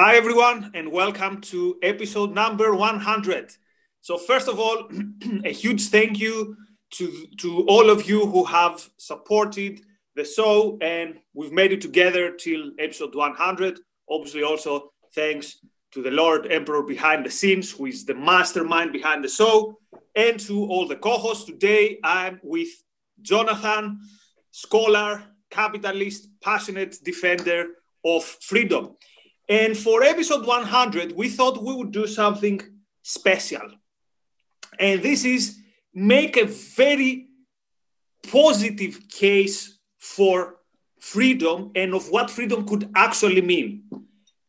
Hi, everyone, and welcome to episode number 100. So, first of all, a huge thank you to, to all of you who have supported the show, and we've made it together till episode 100. Obviously, also thanks to the Lord Emperor behind the scenes, who is the mastermind behind the show, and to all the co hosts. Today, I'm with Jonathan, scholar, capitalist, passionate defender of freedom. And for episode 100, we thought we would do something special. And this is make a very positive case for freedom and of what freedom could actually mean.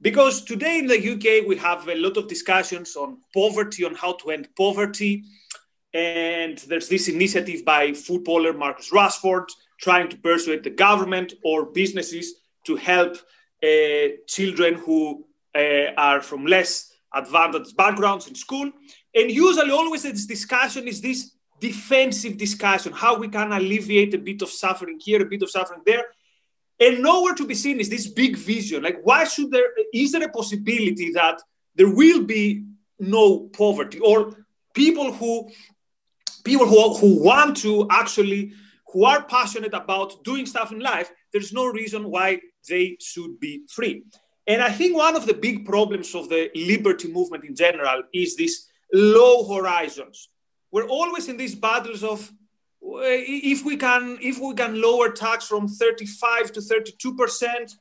Because today in the UK, we have a lot of discussions on poverty, on how to end poverty. And there's this initiative by footballer Marcus Rashford trying to persuade the government or businesses to help children who uh, are from less advantaged backgrounds in school. And usually, always this discussion is this defensive discussion how we can alleviate a bit of suffering here, a bit of suffering there and nowhere to be seen is this big vision like why should there is there a possibility that there will be no poverty or people who people who, who want to actually who are passionate about doing stuff in life there's no reason why they should be free. And i think one of the big problems of the liberty movement in general is this low horizons. We're always in these battles of if we can if we can lower tax from 35 to 32 percent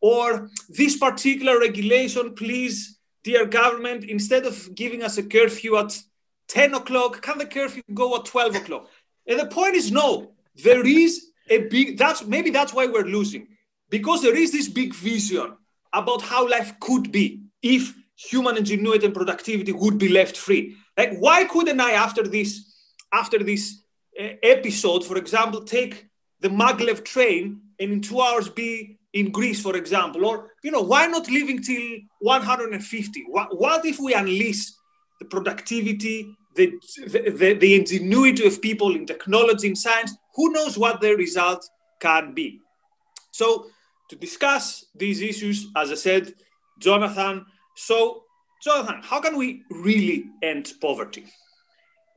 or this particular regulation please dear government instead of giving us a curfew at 10 o'clock can the curfew go at 12 o'clock? And the point is no there is a big that's maybe that's why we're losing because there is this big vision about how life could be if human ingenuity and productivity would be left free like why couldn't i after this after this eh, episode, for example, take the maglev train and in two hours be in Greece, for example, or you know, why not living till 150? What, what if we unleash the productivity, the, the, the ingenuity of people in technology and science? Who knows what the result can be? So, to discuss these issues, as I said, Jonathan. So, Jonathan, how can we really end poverty?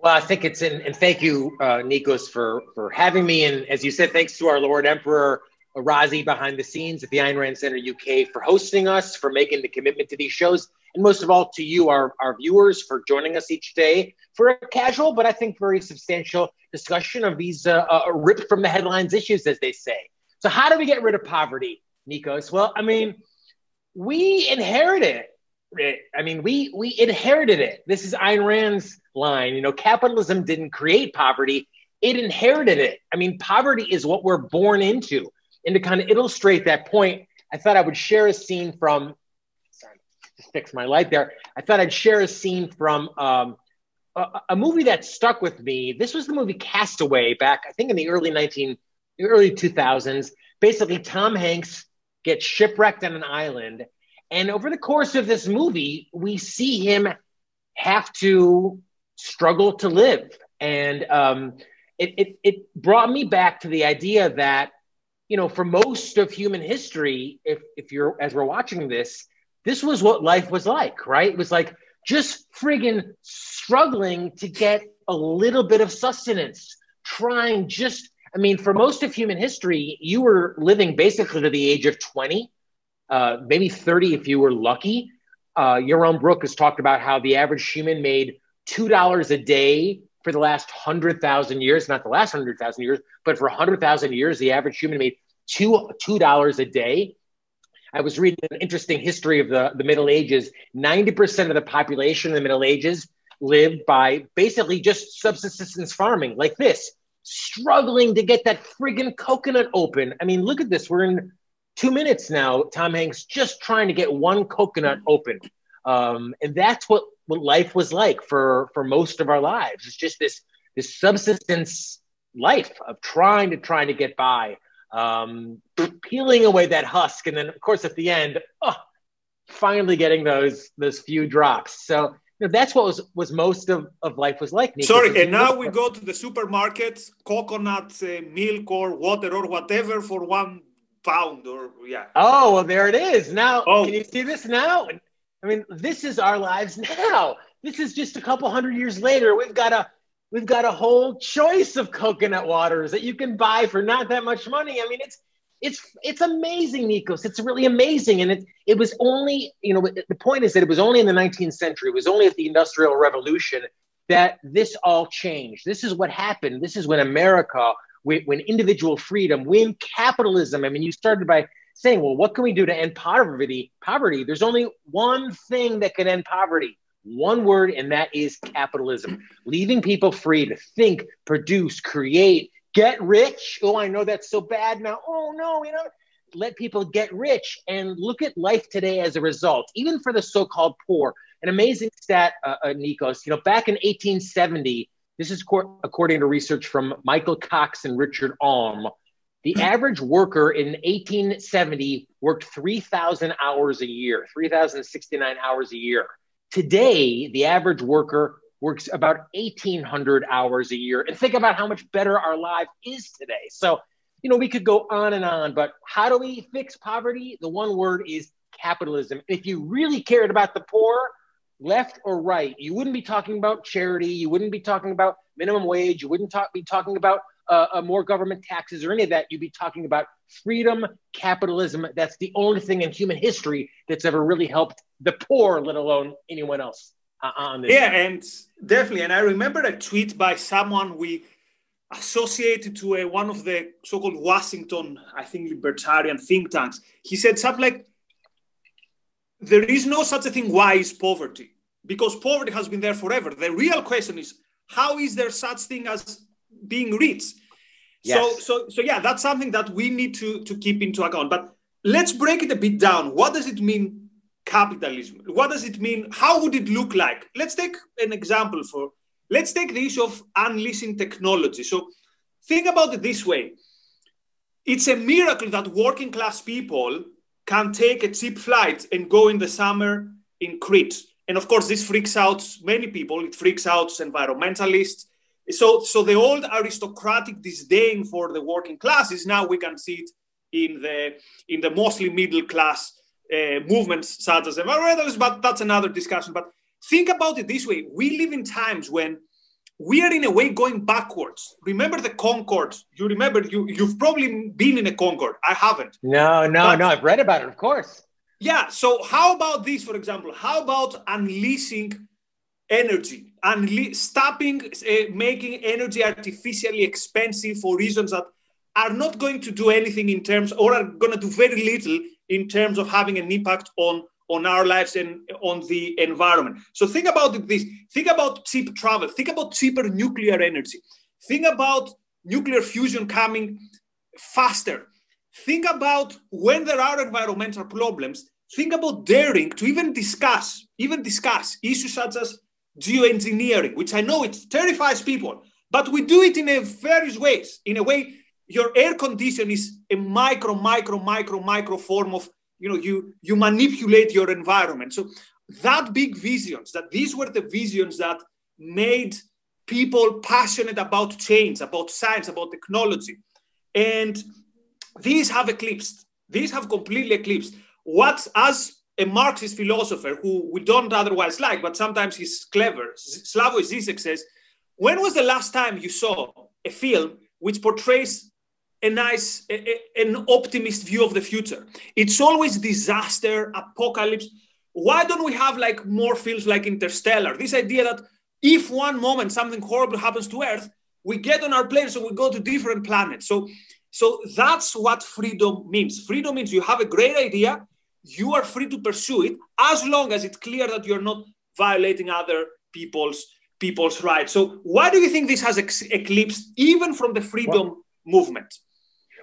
Well, I think it's in, and thank you, uh, Nikos, for for having me. And as you said, thanks to our Lord Emperor Razi behind the scenes at the Ayn Rand Center UK for hosting us, for making the commitment to these shows, and most of all to you, our, our viewers, for joining us each day for a casual but I think very substantial discussion of these uh, uh, ripped from the headlines issues, as they say. So, how do we get rid of poverty, Nikos? Well, I mean, we inherited it. I mean, we we inherited it. This is Ayn Rand's line. You know, capitalism didn't create poverty; it inherited it. I mean, poverty is what we're born into. And to kind of illustrate that point, I thought I would share a scene from. Sorry, just fix my light there. I thought I'd share a scene from um, a, a, movie that stuck with me. This was the movie Castaway back, I think, in the early nineteen, early two thousands. Basically, Tom Hanks gets shipwrecked on an island and over the course of this movie, we see him have to struggle to live. And um, it, it, it brought me back to the idea that, you know, for most of human history, if, if you're, as we're watching this, this was what life was like, right? It was like just friggin' struggling to get a little bit of sustenance, trying just, I mean, for most of human history, you were living basically to the age of 20 uh, maybe 30 if you were lucky. Uh, Yaron Brook has talked about how the average human made $2 a day for the last 100,000 years, not the last 100,000 years, but for 100,000 years, the average human made two, $2 a day. I was reading an interesting history of the, the Middle Ages. 90% of the population in the Middle Ages lived by basically just subsistence farming like this, struggling to get that friggin' coconut open. I mean, look at this. We're in two minutes now, Tom Hanks just trying to get one coconut open. Um, and that's what, what life was like for, for most of our lives. It's just this, this subsistence life of trying to trying to get by, um, peeling away that husk. And then of course at the end, oh, finally getting those, those few drops. So you know, that's what was, was most of, of life was like. Sorry, and now we go to the supermarkets, coconut uh, milk or water or whatever for one pound or yeah. Oh well, there it is. Now, oh. can you see this now? I mean, this is our lives now. This is just a couple hundred years later. We've got a we've got a whole choice of coconut waters that you can buy for not that much money. I mean, it's it's it's amazing, Nikos. It's really amazing, and it it was only you know the point is that it was only in the 19th century. It was only at the Industrial Revolution that this all changed. This is what happened. This is when America, when, when individual freedom, when capitalism. I mean, you started by saying, well, what can we do to end poverty? Poverty. There's only one thing that can end poverty. One word, and that is capitalism. Leaving people free to think, produce, create, get rich. Oh, I know that's so bad now. Oh no, you know, let people get rich and look at life today as a result, even for the so-called poor. An amazing stat, uh, uh, Nikos. You know, back in 1870, this is co- according to research from Michael Cox and Richard Alm. The average worker in 1870 worked 3,000 hours a year, 3,069 hours a year. Today, the average worker works about 1,800 hours a year. And think about how much better our life is today. So, you know, we could go on and on, but how do we fix poverty? The one word is capitalism. If you really cared about the poor, left or right, you wouldn't be talking about charity. You wouldn't be talking about minimum wage. You wouldn't talk, be talking about uh, uh, more government taxes or any of that. You'd be talking about freedom, capitalism. That's the only thing in human history that's ever really helped the poor, let alone anyone else. Uh, on this. Yeah, and definitely. And I remember a tweet by someone we associated to a, one of the so-called Washington, I think, libertarian think tanks. He said something like, "There is no such a thing. Why is poverty? Because poverty has been there forever. The real question is, how is there such thing as being rich?" Yes. So, so, so yeah, that's something that we need to to keep into account. But let's break it a bit down. What does it mean capitalism. What does it mean? How would it look like? Let's take an example for, let's take the issue of unleashing technology. So think about it this way. It's a miracle that working class people can take a cheap flight and go in the summer in Crete. And of course, this freaks out many people. It freaks out environmentalists. So, so the old aristocratic disdain for the working classes now we can see it in the in the mostly middle class uh, movements such as environmentalists, but that's another discussion. But think about it this way we live in times when we are in a way going backwards. Remember the Concorde? You remember you you've probably been in a Concorde. I haven't. No, no, but, no. I've read about it, of course. Yeah. So how about this, for example? How about unleashing energy, and stopping uh, making energy artificially expensive for reasons that are not going to do anything in terms, or are going to do very little in terms of having an impact on on our lives and on the environment. So think about this. Think about cheap travel. Think about cheaper nuclear energy. Think about nuclear fusion coming faster. Think about when there are environmental problems. Think about daring to even discuss, even discuss issues such as geoengineering, which I know it terrifies people, but we do it in various ways. In a way, your air condition is a micro, micro, micro, micro form of, you know, you you manipulate your environment. So that big visions, that these were the visions that made people passionate about change, about science, about technology. And these have eclipsed. These have completely eclipsed. What, as a Marxist philosopher who we don't otherwise like, but sometimes he's clever, Slavoj Zizek says, when was the last time you saw a film which portrays a nice, a, a, an optimist view of the future. It's always disaster, apocalypse. Why don't we have like more films like Interstellar? This idea that if one moment something horrible happens to Earth, we get on our plane so we go to different planets. So, so that's what freedom means. Freedom means you have a great idea, you are free to pursue it as long as it's clear that you're not violating other people's people's rights. So, why do you think this has ex- eclipsed even from the freedom well, movement?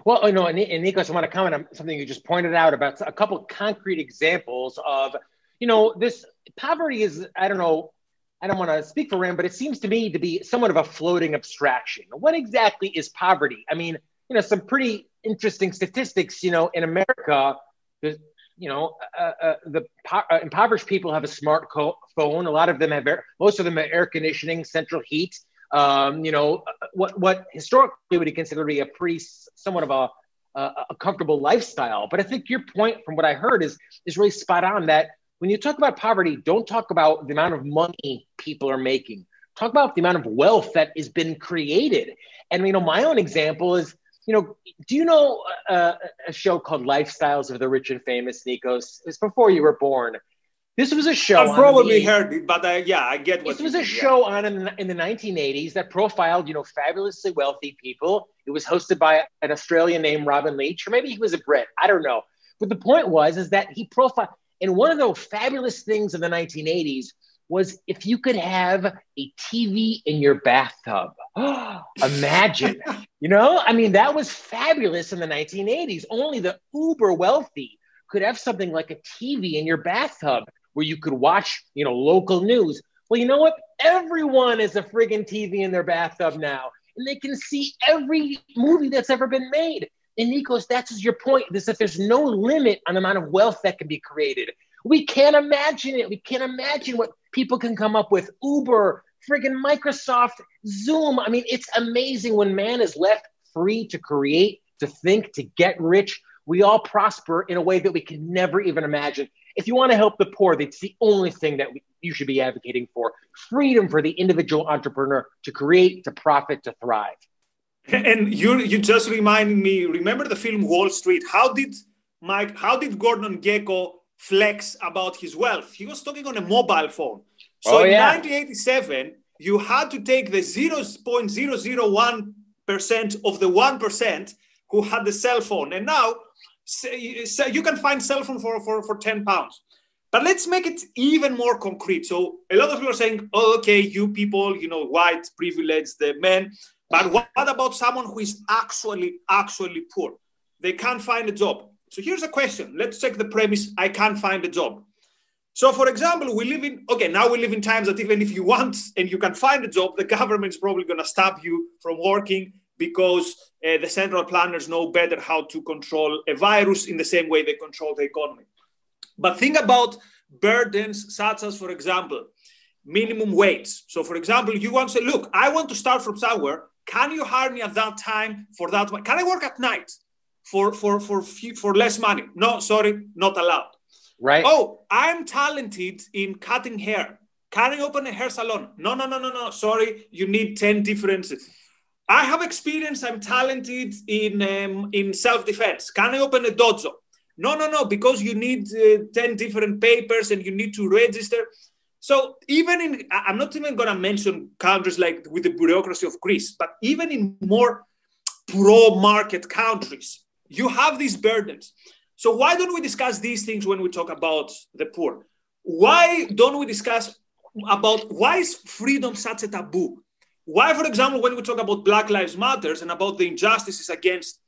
Well, you know, and, Nikos, I want to comment on something you just pointed out about a couple concrete examples of, you know, this poverty is, I don't know, I don't want to speak for Rand, but it seems to me to be somewhat of a floating abstraction. What exactly is poverty? I mean, you know, some pretty interesting statistics, you know, in America, the, you know, uh, uh, the po- uh, impoverished people have a smart co- phone. A lot of them have, air, most of them have air conditioning, central heat um, you know, what what historically would be considered to be a pretty somewhat of a a, a comfortable lifestyle. But I think your point, from what I heard, is is really spot on. That when you talk about poverty, don't talk about the amount of money people are making. Talk about the amount of wealth that has been created. And you know, my own example is, you know, do you know uh, a show called Lifestyles of the Rich and Famous, Nikos? It's before you were born. This was a show. I've probably heard it, but I, yeah, I get what. This was a show on in, in, the 1980s that profiled, you know, fabulously wealthy people. It was hosted by an Australian named Robin Leach, or maybe he was a Brit. I don't know. But the point was, is that he profiled. And one of the fabulous things in the 1980s was if you could have a TV in your bathtub. Imagine, you know, I mean, that was fabulous in the 1980s. Only the uber wealthy could have something like a TV in your bathtub where you could watch, you know, local news. Well, you know what? Everyone is a friggin' TV in their bathtub now, and they can see every movie that's ever been made. And Nikos, that's your point. Is if there's no limit on the amount of wealth that can be created. We can't imagine it. We can't imagine what people can come up with. Uber, friggin' Microsoft, Zoom. I mean, it's amazing when man is left free to create, to think, to get rich. We all prosper in a way that we can never even imagine if you want to help the poor, that's the only thing that we, you should be advocating for freedom for the individual entrepreneur to create, to profit, to thrive. And you you just reminded me. Remember the film Wall Street? How did Mike? How did Gordon Gekko flex about his wealth? He was talking on a mobile phone. Oh, so oh, in yeah. 1987, you had to take the 0.001 percent of the one percent who had the cell phone, and now so you can find cell phone for, for, for 10 pounds. But let's make it even more concrete. So a lot of people are saying, oh, okay, you people, you know, white, privileged, the men. But what, what about someone who is actually, actually poor? They can't find a job. So here's a question. Let's check the premise. I can't find a job. So, for example, we live in, okay, now we live in times that even if you want and you can find a job, the government's probably going to stop you from working because uh, the central planners know better how to control a virus in the same way they control the economy. But think about burdens such as, for example, minimum wage. So, for example, you want to say, look, I want to start from somewhere. Can you hire me at that time for that? Can I work at night for for for for less money? No, sorry, not allowed. Right. Oh, I'm talented in cutting hair. Can I open a hair salon? No, no, no, no, no. Sorry, you need ten differences. I have experience. I'm talented in um, in self defense. Can I open a dojo? No, no, no, because you need uh, ten different papers and you need to register. So even in, I'm not even going to mention countries like with the bureaucracy of Greece, but even in more pro-market countries, you have these burdens. So why don't we discuss these things when we talk about the poor? Why don't we discuss about why is freedom such a taboo? Why, for example, when we talk about Black Lives Matters and about the injustices against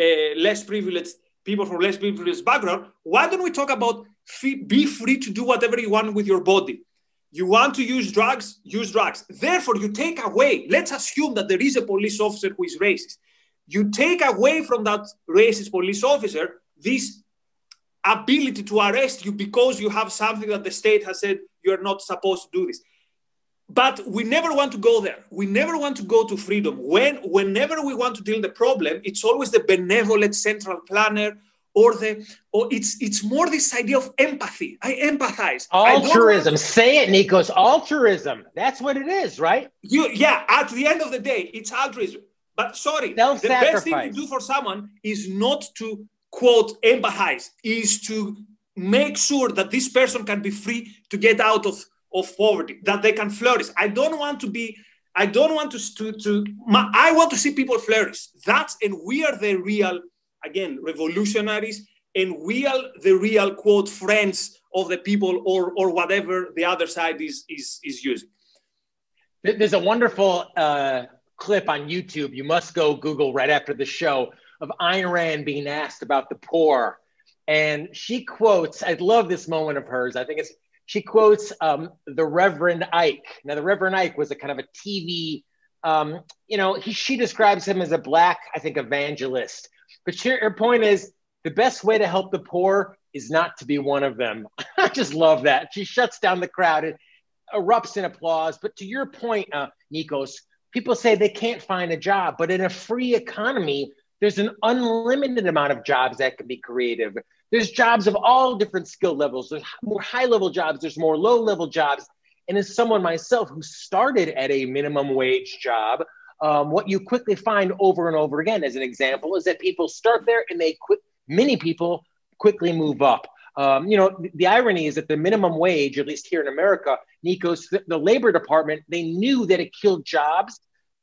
uh, less privileged people from less privileged background, why don't we talk about be free to do whatever you want with your body? You want to use drugs, use drugs. Therefore, you take away, let's assume that there is a police officer who is racist. You take away from that racist police officer this ability to arrest you because you have something that the state has said you're not supposed to do this but we never want to go there. We never want to go to freedom. When whenever we want to deal the problem it's always the benevolent central planner or the or it's it's more this idea of empathy. I empathize. Altruism. I say it nikos. Altruism. That's what it is right? You yeah at the end of the day it's altruism. But sorry the best thing to do for someone is not to quote empathize. Is to make sure that this person can be free to get out of of poverty, that they can flourish. I don't want to be, I don't want to, to, to my, I want to see people flourish. That's, and we are the real, again, revolutionaries, and we are the real, quote, friends of the people or, or whatever the other side is, is, is using. There's a wonderful uh, clip on YouTube. You must go Google right after the show of Ayn Rand being asked about the poor. And she quotes, I love this moment of hers. I think it's she quotes um, the Reverend Ike. Now, the Reverend Ike was a kind of a TV, um, you know, he, she describes him as a black, I think, evangelist. But she, her point is the best way to help the poor is not to be one of them. I just love that. She shuts down the crowd and erupts in applause. But to your point, uh, Nikos, people say they can't find a job, but in a free economy, There's an unlimited amount of jobs that can be creative. There's jobs of all different skill levels. There's more high level jobs, there's more low level jobs. And as someone myself who started at a minimum wage job, um, what you quickly find over and over again, as an example, is that people start there and they quit. Many people quickly move up. Um, you know, the, irony is that the minimum wage, at least here in America, Nikos, the, the Labor Department, they knew that it killed jobs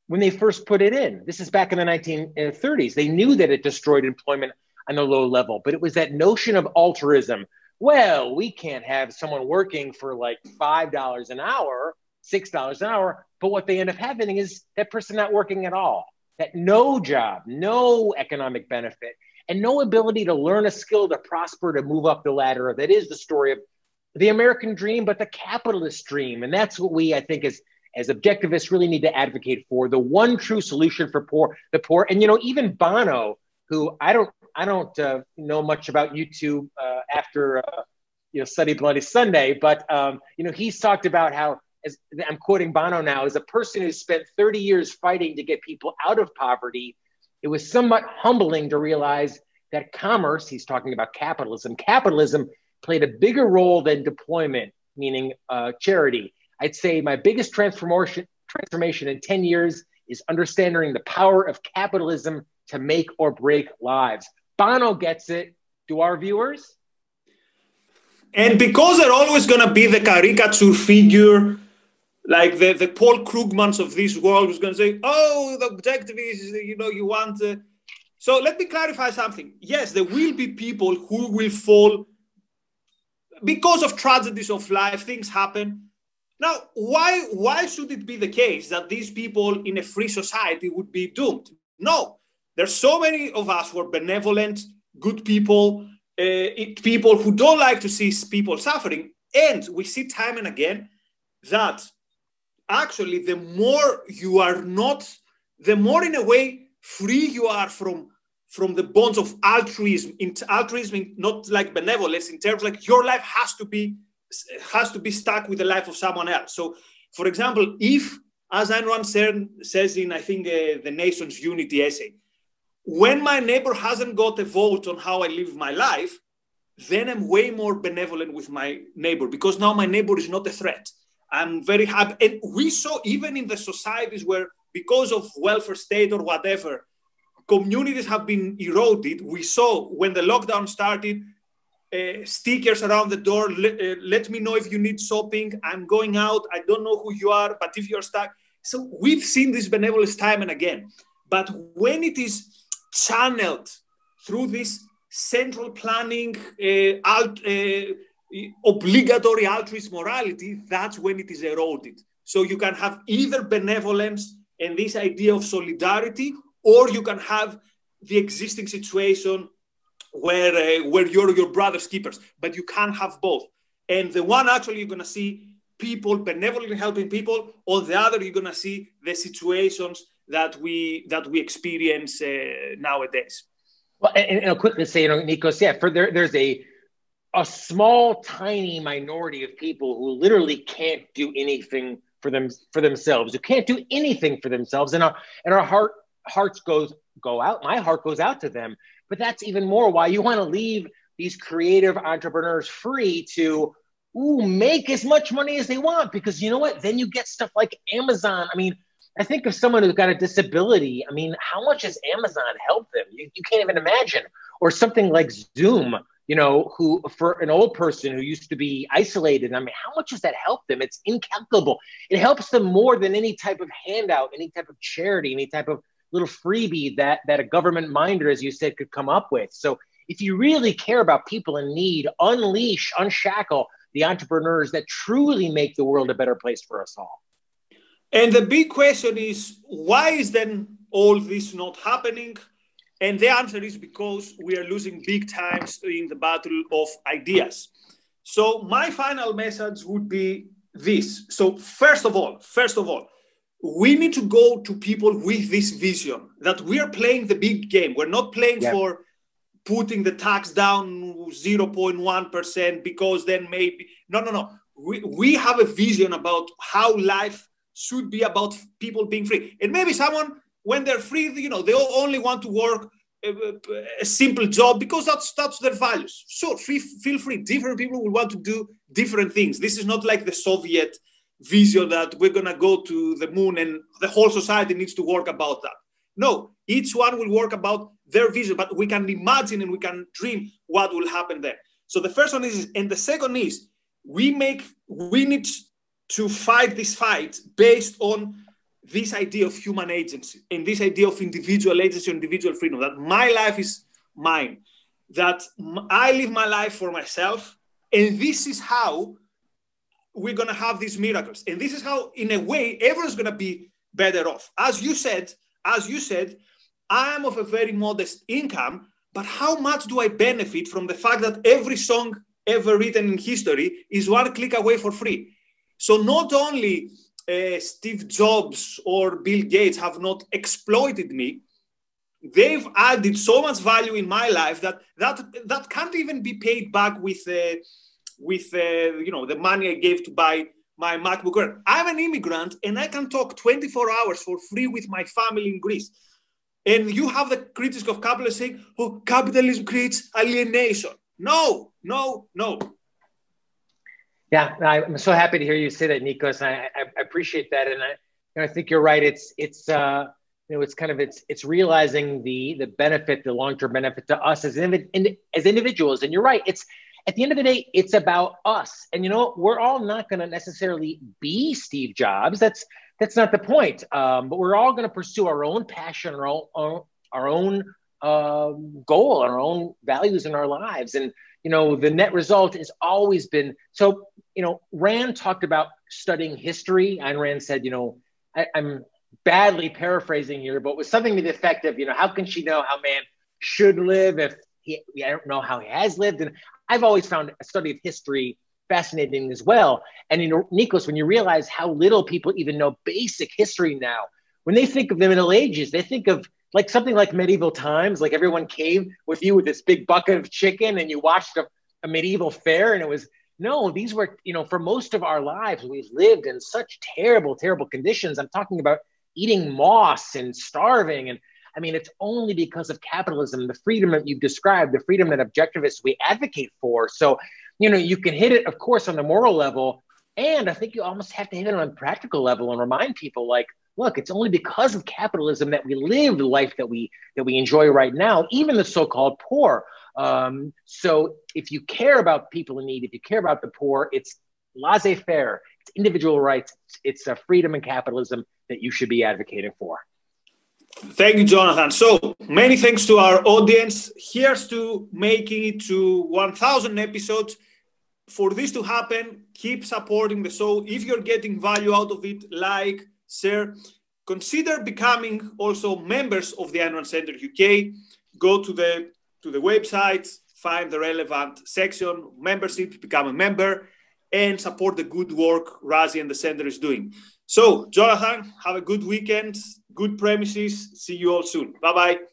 when they first put it in. This is back in the 1930s. They knew that it destroyed employment on a low level, but it was that notion of altruism. Well, we can't have someone working for like $5 an hour, $6 an hour, but what they end up having is that person not working at all, that no job, no economic benefit and no ability to learn a skill to prosper to move up the ladder. That is the story of the American dream, but the capitalist dream. And that's what we, I think, as as objectivists really need to advocate for the one true solution for poor the poor. And you know, even Bono, who I don't I don't uh, know much about U2 uh, after uh, you know Sunday Bloody Sunday, but um, you know he's talked about how as I'm quoting Bono now, as a person who spent 30 years fighting to get people out of poverty, it was somewhat humbling to realize that commerce, he's talking about capitalism, capitalism played a bigger role than deployment, meaning uh, charity. I'd say my biggest transformation, transformation in 10 years is understanding the power of capitalism to make or break lives. Bono gets it. Do our viewers? And because they're always going to be the caricature figure like the, the Paul Krugmans of this world was going to say, oh, the objective is, you know, you want. To... So let me clarify something. Yes, there will be people who will fall because of tragedies of life, things happen. Now, why, why should it be the case that these people in a free society would be doomed? No, there's so many of us who are benevolent, good people, uh, people who don't like to see people suffering. And we see time and again that actually the more you are not the more in a way free you are from from the bonds of altruism in altruism not like benevolence in terms like your life has to be has to be stuck with the life of someone else so for example if as Ayn Rand says in i think uh, the nation's unity essay when my neighbor hasn't got a vote on how i live my life then i'm way more benevolent with my neighbor because now my neighbor is not a threat I'm very happy. And we saw even in the societies where, because of welfare state or whatever, communities have been eroded. We saw when the lockdown started, uh, stickers around the door. Let, uh, let me know if you need shopping. I'm going out. I don't know who you are, but if you're stuck. So we've seen this benevolence time and again. But when it is channeled through this central planning, uh, alt, uh, obligatory altruist morality, that's when it is eroded. So you can have either benevolence and this idea of solidarity, or you can have the existing situation where uh, where you're your brother's keepers, but you can't have both. And the one actually you're gonna see people benevolently helping people, or the other you're gonna see the situations that we that we experience uh, nowadays. Well, and, and I'll quickly say, you know, Nikos, yeah, for there, there's a a small, tiny minority of people who literally can't do anything for them for themselves, who can't do anything for themselves, and our and our heart hearts goes go out. My heart goes out to them. But that's even more why you want to leave these creative entrepreneurs free to ooh, make as much money as they want because you know what? Then you get stuff like Amazon. I mean, I think of someone who's got a disability. I mean, how much has Amazon helped them? You, you can't even imagine. Or something like Zoom you know, who for an old person who used to be isolated, I mean, how much does that help them? It's incalculable. It helps them more than any type of handout, any type of charity, any type of little freebie that that a government minder, as you said, could come up with. So if you really care about people in need, unleash, unshackle the entrepreneurs that truly make the world a better place for us all. And the big question is why is then all this not happening? And the answer is because we are losing big times in the battle of ideas. So my final message would be this. So first of all, first of all, we need to go to people with this vision that we are playing the big game. We're not playing yeah. for putting the tax down 0.1% because then maybe no no no we, we have a vision about how life should be about people being free and maybe someone when they're free, you know, they only want to work a, simple job because that's that's their values. So free, feel free. Different people will want to do different things. This is not like the Soviet vision that we're gonna go to the moon and the whole society needs to work about that. No, each one will work about their vision, but we can imagine and we can dream what will happen there. So the first one is, and the second is, we make we need to fight this fight based on this idea of human agency and this idea of individual agency, individual freedom, that my life is mine, that I live my life for myself, and this is how we're going to have these miracles. And this is how, in a way, everyone's going to be better off. As you said, as you said, I am of a very modest income, but how much do I benefit from the fact that every song ever written in history is one click away for free? So not only uh, Steve Jobs or Bill Gates have not exploited me. They've added so much value in my life that that that can't even be paid back with uh, with uh, you know the money I gave to buy my MacBook Air. I'm an immigrant and I can talk 24 hours for free with my family in Greece. And you have the critics of capitalism saying, "Oh, capitalism creates alienation." No, no, no. Yeah, I'm so happy to hear you say that, Nikos. I, I, appreciate that, and I, I think you're right. It's it's uh, you know it's kind of it's it's realizing the the benefit, the long term benefit to us as in, as individuals. And you're right. It's at the end of the day, it's about us. And you know, we're all not going to necessarily be Steve Jobs. That's that's not the point. Um, but we're all going to pursue our own passion, our own our own um, goal, our own values in our lives, and you know, the net result has always been so. You know, Rand talked about studying history. Ayn Rand said, you know, I, I'm badly paraphrasing here, but with something to the effect of, you know, how can she know how man should live if he, I don't know how he has lived? And I've always found a study of history fascinating as well. And you know, Nikos, when you realize how little people even know basic history now, when they think of the Middle Ages, they think of like something like medieval times, like everyone came with you with this big bucket of chicken and you watched a, a medieval fair and it was no, these were, you know, for most of our lives, we've lived in such terrible, terrible conditions. I'm talking about eating moss and starving. And I mean, it's only because of capitalism, the freedom that you've described, the freedom that objectivists we advocate for. So, you know, you can hit it, of course, on the moral level. And I think you almost have to hit it on a practical level and remind people like, look, it's only because of capitalism that we live the life that we that we enjoy right now, even the so-called poor. Um, so if you care about people in need, if you care about the poor, it's laissez-faire, it's individual rights, it's a freedom and capitalism that you should be advocating for. Thank you, Jonathan. So many thanks to our audience. Here's to making it to 1,000 episodes. For this to happen, keep supporting the show. If you're getting value out of it, like, share. Consider becoming also members of the Rand Center UK. Go to the to the website, find the relevant section, membership, become a member, and support the good work Razi and the center is doing. So, Jonathan, have a good weekend, good premises. See you all soon. Bye bye.